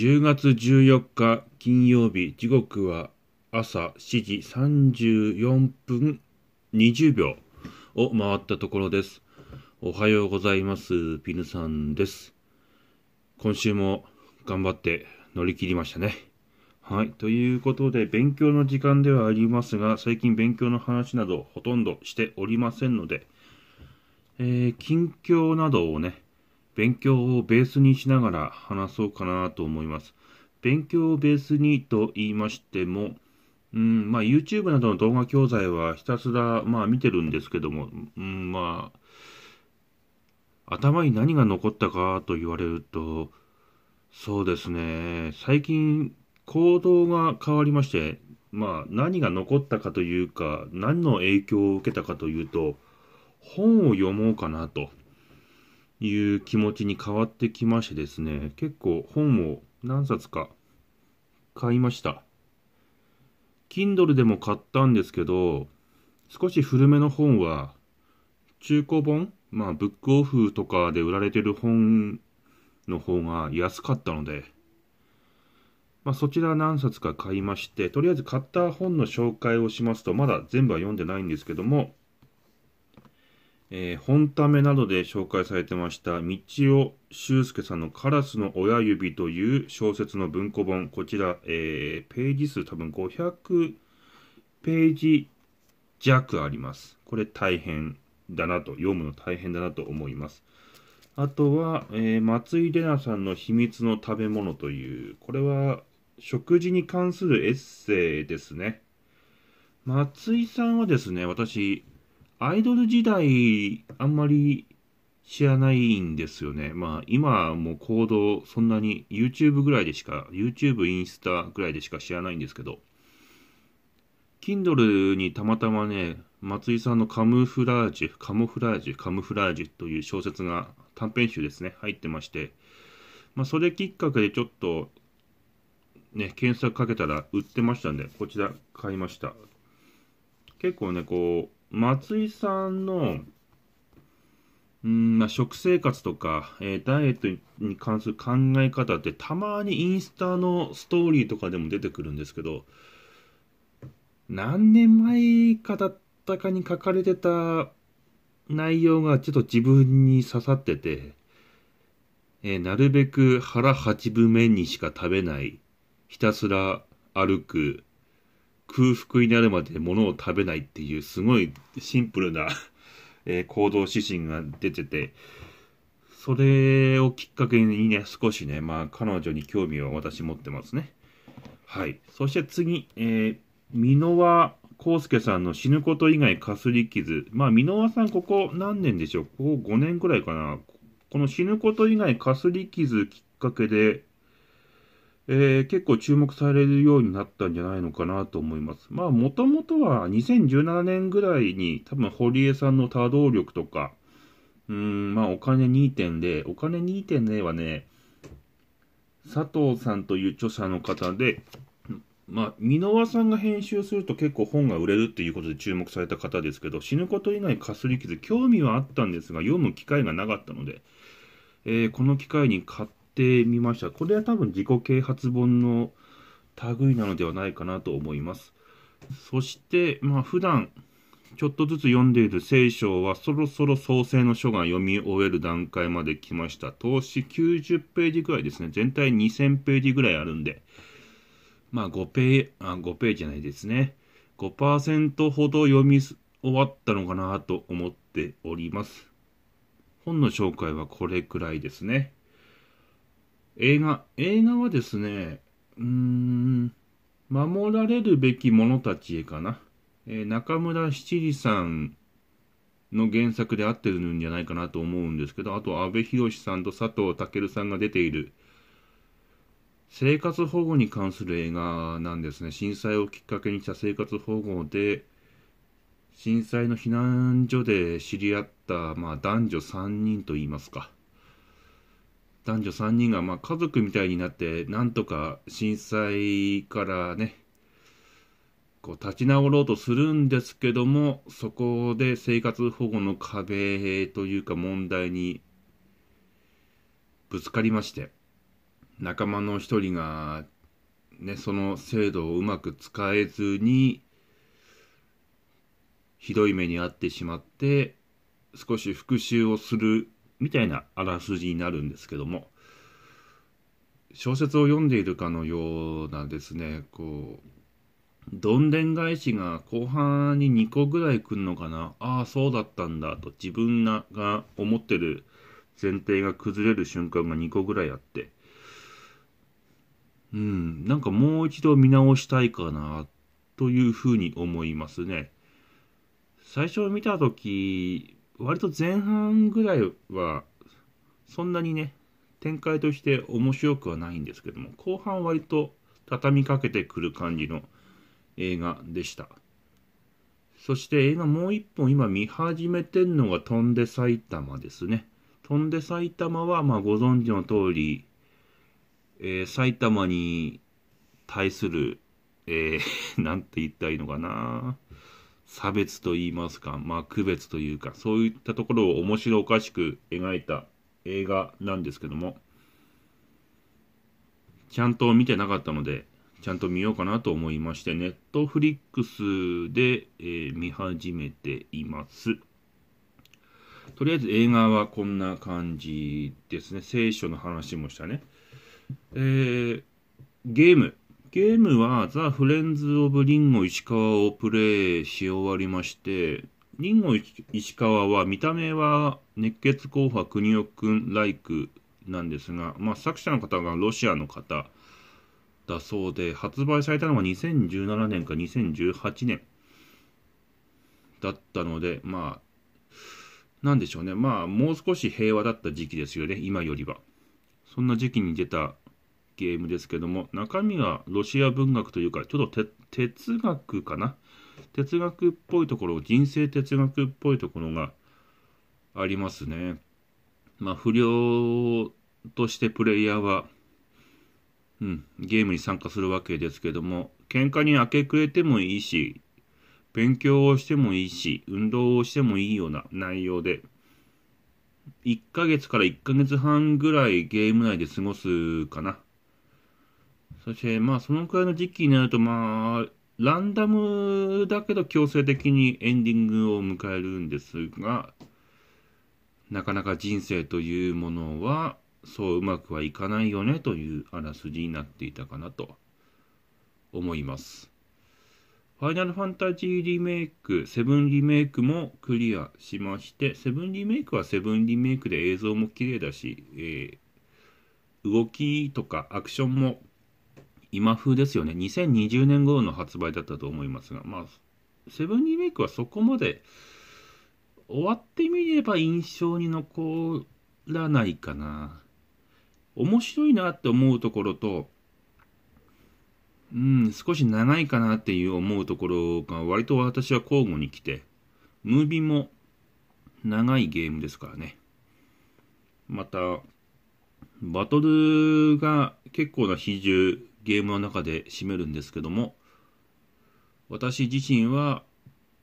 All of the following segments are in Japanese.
10月14日金曜日、時刻は朝7時34分20秒を回ったところです。おはようございます。ピヌさんです。今週も頑張って乗り切りましたね。はい。ということで、勉強の時間ではありますが、最近勉強の話などほとんどしておりませんので、えー、近況などをね、勉強をベースにしながら話そうかなと思います。勉強をベースにと言いましても、うん、まあ YouTube などの動画教材はひたすらまあ見てるんですけども、うん、まあ、頭に何が残ったかと言われると、そうですね、最近行動が変わりまして、まあ何が残ったかというか、何の影響を受けたかというと、本を読もうかなと。いう気持ちに変わってきましてですね、結構本を何冊か買いました。Kindle でも買ったんですけど、少し古めの本は、中古本まあ、ブックオフとかで売られてる本の方が安かったので、まあ、そちら何冊か買いまして、とりあえず買った本の紹介をしますと、まだ全部は読んでないんですけども、えー、本ためなどで紹介されてました、道尾修介さんのカラスの親指という小説の文庫本。こちら、えー、ページ数多分500ページ弱あります。これ大変だなと、読むの大変だなと思います。あとは、えー、松井玲奈さんの秘密の食べ物という、これは食事に関するエッセイですね。松井さんはですね、私、アイドル時代、あんまり知らないんですよね。まあ、今も行動、そんなに YouTube ぐらいでしか、YouTube、インスタぐらいでしか知らないんですけど、Kindle にたまたまね、松井さんのカムフラージュ、カモフラージュ、カムフラージュという小説が短編集ですね、入ってまして、まあ、それきっかけでちょっと、ね、検索かけたら売ってましたんで、こちら買いました。結構ね、こう、松井さんの、うんまあ、食生活とか、えー、ダイエットに関する考え方ってたまにインスタのストーリーとかでも出てくるんですけど、何年前かだったかに書かれてた内容がちょっと自分に刺さってて、えー、なるべく腹八分目にしか食べない、ひたすら歩く、空腹になるまで物を食べないっていうすごいシンプルな え行動指針が出てて、それをきっかけにね、少しね、まあ彼女に興味を私持ってますね。はい。そして次、えー、箕輪康介さんの死ぬこと以外かすり傷。まあ、箕輪さんここ何年でしょう？ここ5年くらいかな。この死ぬこと以外かすり傷きっかけで、えー、結構注目されるようになったんじゃないのかなと思います。まあ、もともとは2017年ぐらいに多分堀江さんの多動力とか、うん、まあ、お金2.0、お金2.0はね、佐藤さんという著者の方で、まあ、箕輪さんが編集すると結構本が売れるっていうことで注目された方ですけど、死ぬこと以外かすり傷、興味はあったんですが、読む機会がなかったので、えー、この機会に買っててみました。これは多分自己啓発本の類なのではないかなと思います。そして、まあ普段ちょっとずつ読んでいる聖書はそろそろ創世の書が読み終える段階まで来ました。投資90ページぐらいですね。全体2000ページぐらいあるんで、まあ5ページ、あ、5ページじゃないですね。5%ほど読み終わったのかなと思っております。本の紹介はこれくらいですね。映画、映画はですね、うーん、守られるべき者たちへかな。えー、中村七里さんの原作で合ってるんじゃないかなと思うんですけど、あと、阿部寛さんと佐藤健さんが出ている、生活保護に関する映画なんですね。震災をきっかけにした生活保護で、震災の避難所で知り合った、まあ、男女3人といいますか。男女3人がまあ家族みたいになってなんとか震災からねこう立ち直ろうとするんですけどもそこで生活保護の壁というか問題にぶつかりまして仲間の一人が、ね、その制度をうまく使えずに、ひどい目に遭ってしまって、少し復讐をするみたいなあらすじになるんですけども、小説を読んでいるかのようなですね、こう、どんでん返しが後半に2個ぐらい来るのかな。ああ、そうだったんだと自分が思ってる前提が崩れる瞬間が2個ぐらいあって、うん、なんかもう一度見直したいかなというふうに思いますね。最初見たとき、割と前半ぐらいはそんなにね、展開として面白くはないんですけども、後半割と畳みかけてくる感じの映画でした。そして映画もう一本今見始めてんのが飛んで埼玉ですね。飛んで埼玉はまあご存知の通り、えー、埼玉に対する、えー、なんて言ったらいいのかな。差別と言いますか、まあ区別というか、そういったところを面白おかしく描いた映画なんですけども、ちゃんと見てなかったので、ちゃんと見ようかなと思いまして、ネットフリックスで、えー、見始めています。とりあえず映画はこんな感じですね。聖書の話もしたね。えー、ゲーム。ゲームはザ・フレンズ・オブ・リンゴ石川をプレイし終わりまして、リンゴ石川は見た目は熱血紅白国尾くんライクなんですが、まあ、作者の方がロシアの方だそうで、発売されたのが2017年か2018年だったので、まあ、なんでしょうね。まあ、もう少し平和だった時期ですよね、今よりは。そんな時期に出たゲームですけども、中身はロシア文学というか、ちょっと哲学かな？哲学っぽいところ、人生哲学っぽいところがありますね。まあ、不良としてプレイヤーは、うん、ゲームに参加するわけですけども、喧嘩に明け暮れてもいいし、勉強をしてもいいし、運動をしてもいいような内容で、1ヶ月から1ヶ月半ぐらいゲーム内で過ごすかな。そして、まあ、そのくらいの時期になると、まあ、ランダムだけど強制的にエンディングを迎えるんですが、なかなか人生というものはそううまくはいかないよねというあらすじになっていたかなと思います。ファイナルファンタジーリメイク、セブンリメイクもクリアしまして、セブンリメイクはセブンリメイクで映像も綺麗だし、えー、動きとかアクションも今風ですよね。2020年頃の発売だったと思いますが、まあ、セブンリメイクはそこまで終わってみれば印象に残らないかな。面白いなって思うところと、うん、少し長いかなっていう思うところが割と私は交互に来て、ムービーも長いゲームですからね。また、バトルが結構な比重ゲームの中で占めるんですけども、私自身は、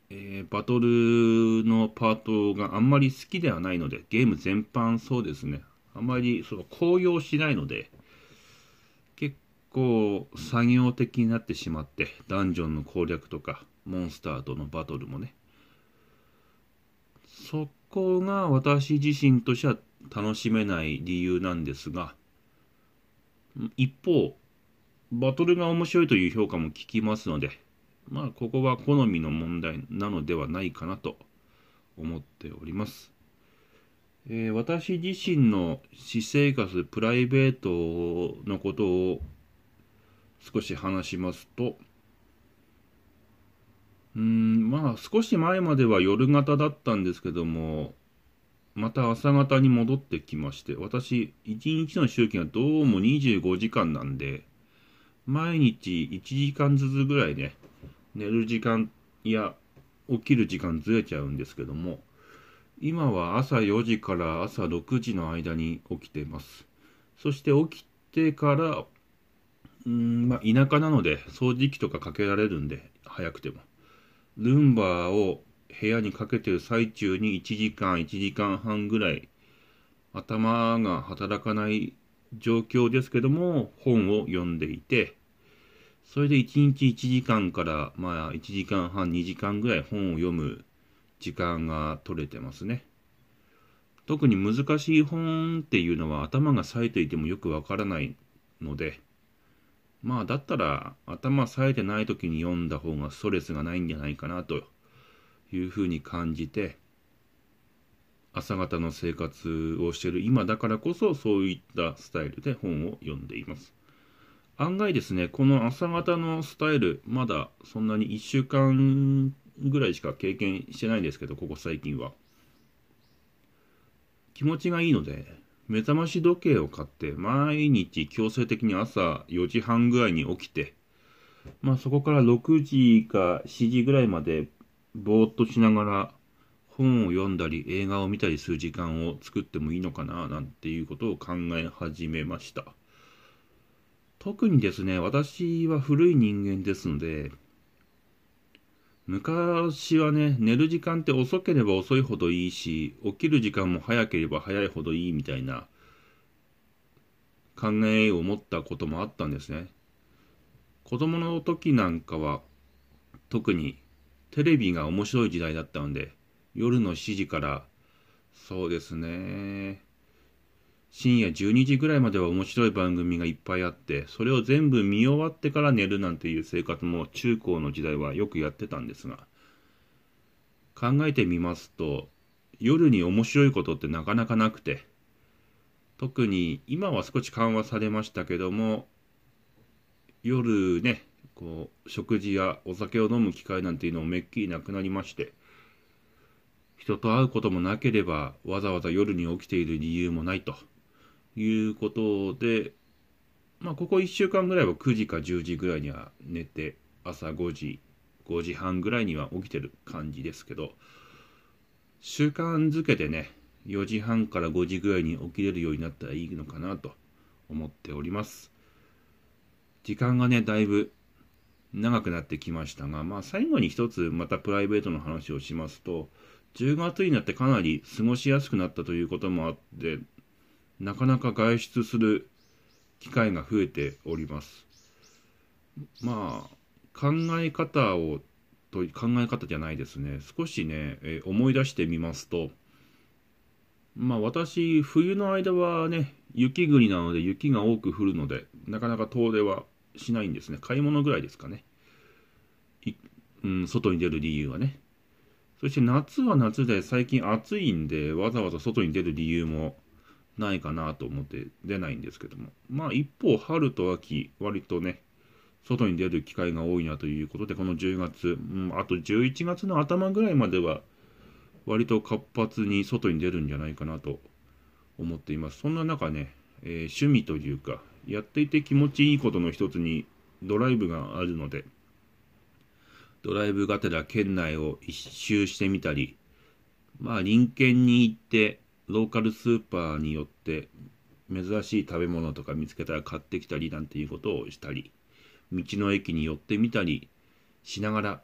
えー、バトルのパートがあんまり好きではないので、ゲーム全般そうですね。あんまりその高揚しないので、結構作業的になってしまって、ダンジョンの攻略とか、モンスターとのバトルもね。そこが私自身としては楽しめない理由なんですが、一方、バトルが面白いという評価も聞きますので、まあ、ここは好みの問題なのではないかなと思っております。えー、私自身の私生活、プライベートのことを少し話しますと、うん、まあ少し前までは夜型だったんですけども、また朝方に戻ってきまして、私、1日の周期がどうも25時間なんで、毎日1時間ずつぐらいね、寝る時間や起きる時間ずれちゃうんですけども、今は朝4時から朝6時の間に起きています。そして起きてから、うん、まあ、田舎なので掃除機とかかけられるんで、早くても。ルンバを部屋にかけてる最中に1時間、1時間半ぐらい頭が働かない状況ですけども、本を読んでいて、それで1日1時間から、まあ1時間半、2時間ぐらい本を読む時間が取れてますね。特に難しい本っていうのは頭が冴えていてもよくわからないので、まあだったら頭冴えてない時に読んだ方がストレスがないんじゃないかなというふうに感じて、朝方の生活をしている今だからこそそういったスタイルで本を読んでいます。案外ですね、この朝方のスタイル、まだそんなに1週間ぐらいしか経験してないんですけど、ここ最近は。気持ちがいいので、目覚まし時計を買って、毎日強制的に朝4時半ぐらいに起きて、まあそこから6時か7時ぐらいまでぼーっとしながら本を読んだり映画を見たりする時間を作ってもいいのかななんていうことを考え始めました。特にですね、私は古い人間ですので、昔はね、寝る時間って遅ければ遅いほどいいし、起きる時間も早ければ早いほどいいみたいな考えを持ったこともあったんですね。子供の時なんかは特にテレビが面白い時代だったので、夜の7時から、そうですね、深夜12時ぐらいまでは面白い番組がいっぱいあって、それを全部見終わってから寝るなんていう生活も中高の時代はよくやってたんですが、考えてみますと、夜に面白いことってなかなかなくて、特に今は少し緩和されましたけども、夜ね、こう、食事やお酒を飲む機会なんていうのもめっきりなくなりまして、人と会うこともなければわざわざ夜に起きている理由もないということで、まあ、ここ1週間ぐらいは9時か10時ぐらいには寝て、朝5時、5時半ぐらいには起きてる感じですけど、習慣づけてね、4時半から5時ぐらいに起きれるようになったらいいのかなと思っております。時間がね、だいぶ長くなってきましたが、まあ最後に一つまたプライベートの話をしますと、10月になってかなり過ごしやすくなったということもあって、なかなか外出する機会が増えております。まあ、考え方を、と考え方じゃないですね。少しね、え思い出してみますと、まあ私、冬の間はね、雪国なので雪が多く降るので、なかなか遠出はしないんですね。買い物ぐらいですかね。うん、外に出る理由はね。そして夏は夏で最近暑いんで、わざわざ外に出る理由もないかなと思って出ないんですけども。まあ一方、春と秋、割とね、外に出る機会が多いなということで、この10月、うん、あと11月の頭ぐらいまでは、割と活発に外に出るんじゃないかなと思っています。そんな中ね、えー、趣味というか、やっていて気持ちいいことの一つにドライブがあるので、ドライブがてら県内を一周してみたり、まあ隣県に行ってローカルスーパーによって珍しい食べ物とか見つけたら買ってきたりなんていうことをしたり、道の駅に寄ってみたりしながら、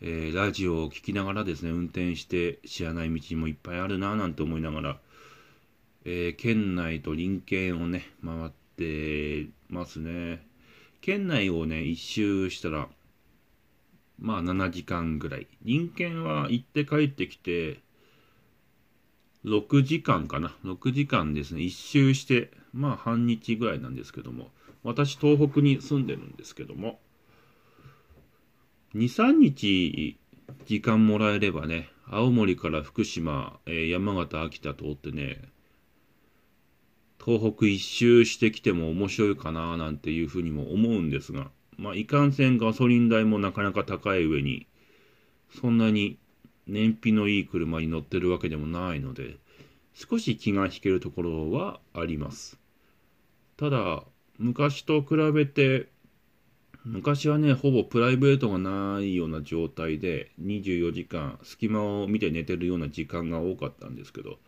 えー、ラジオを聴きながらですね、運転して知らない道もいっぱいあるなぁなんて思いながら、えー、県内と隣県をね、回ってますね。県内をね、一周したら、まあ7時間ぐらい。人間は行って帰ってきて、6時間かな。6時間ですね。一周して、まあ半日ぐらいなんですけども。私、東北に住んでるんですけども。2、3日時間もらえればね、青森から福島、えー、山形、秋田通ってね、東北一周してきても面白いかななんていうふうにも思うんですが、まあ、いかんせんガソリン代もなかなか高い上に、そんなに燃費のいい車に乗ってるわけでもないので、少し気が引けるところはあります。ただ、昔と比べて、昔はね、ほぼプライベートがないような状態で、24時間、隙間を見て寝てるような時間が多かったんですけど、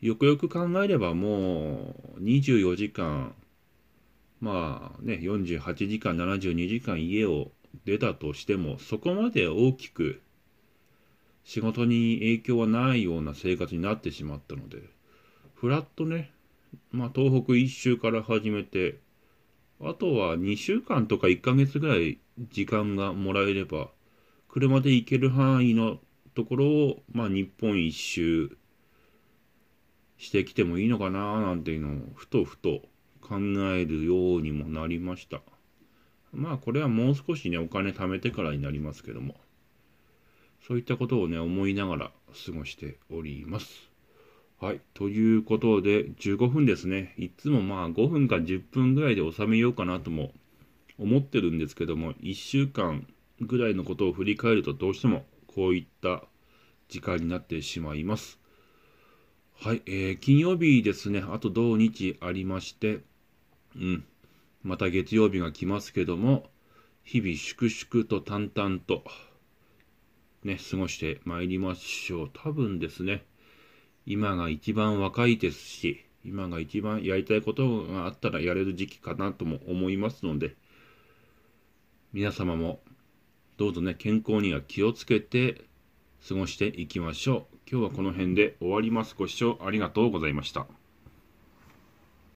よくよく考えればもう、24時間、まあね、48時間、72時間家を出たとしても、そこまで大きく仕事に影響はないような生活になってしまったので、ふらっとね、まあ、東北一周から始めて、あとは2週間とか1ヶ月ぐらい時間がもらえれば、車で行ける範囲のところを、まあ、日本一周してきてもいいのかななんていうのを、ふとふと考えるようにもなりました。まあ、これはもう少しね、お金貯めてからになりますけども、そういったことをね、思いながら過ごしております。はい。ということで、15分ですね。いつもまあ5分か10分ぐらいで収めようかなとも思ってるんですけども、1週間ぐらいのことを振り返るとどうしてもこういった時間になってしまいます。はい。えー、金曜日ですね。あと土日ありまして、うん。また月曜日が来ますけども、日々粛々と淡々と、ね、過ごしてまいりましょう。多分ですね。今が一番若いですし、今が一番やりたいことがあったらやれる時期かなとも思いますので、皆様もどうぞね、健康には気をつけて過ごしていきましょう。今日はこの辺で終わります。ご視聴ありがとうございました。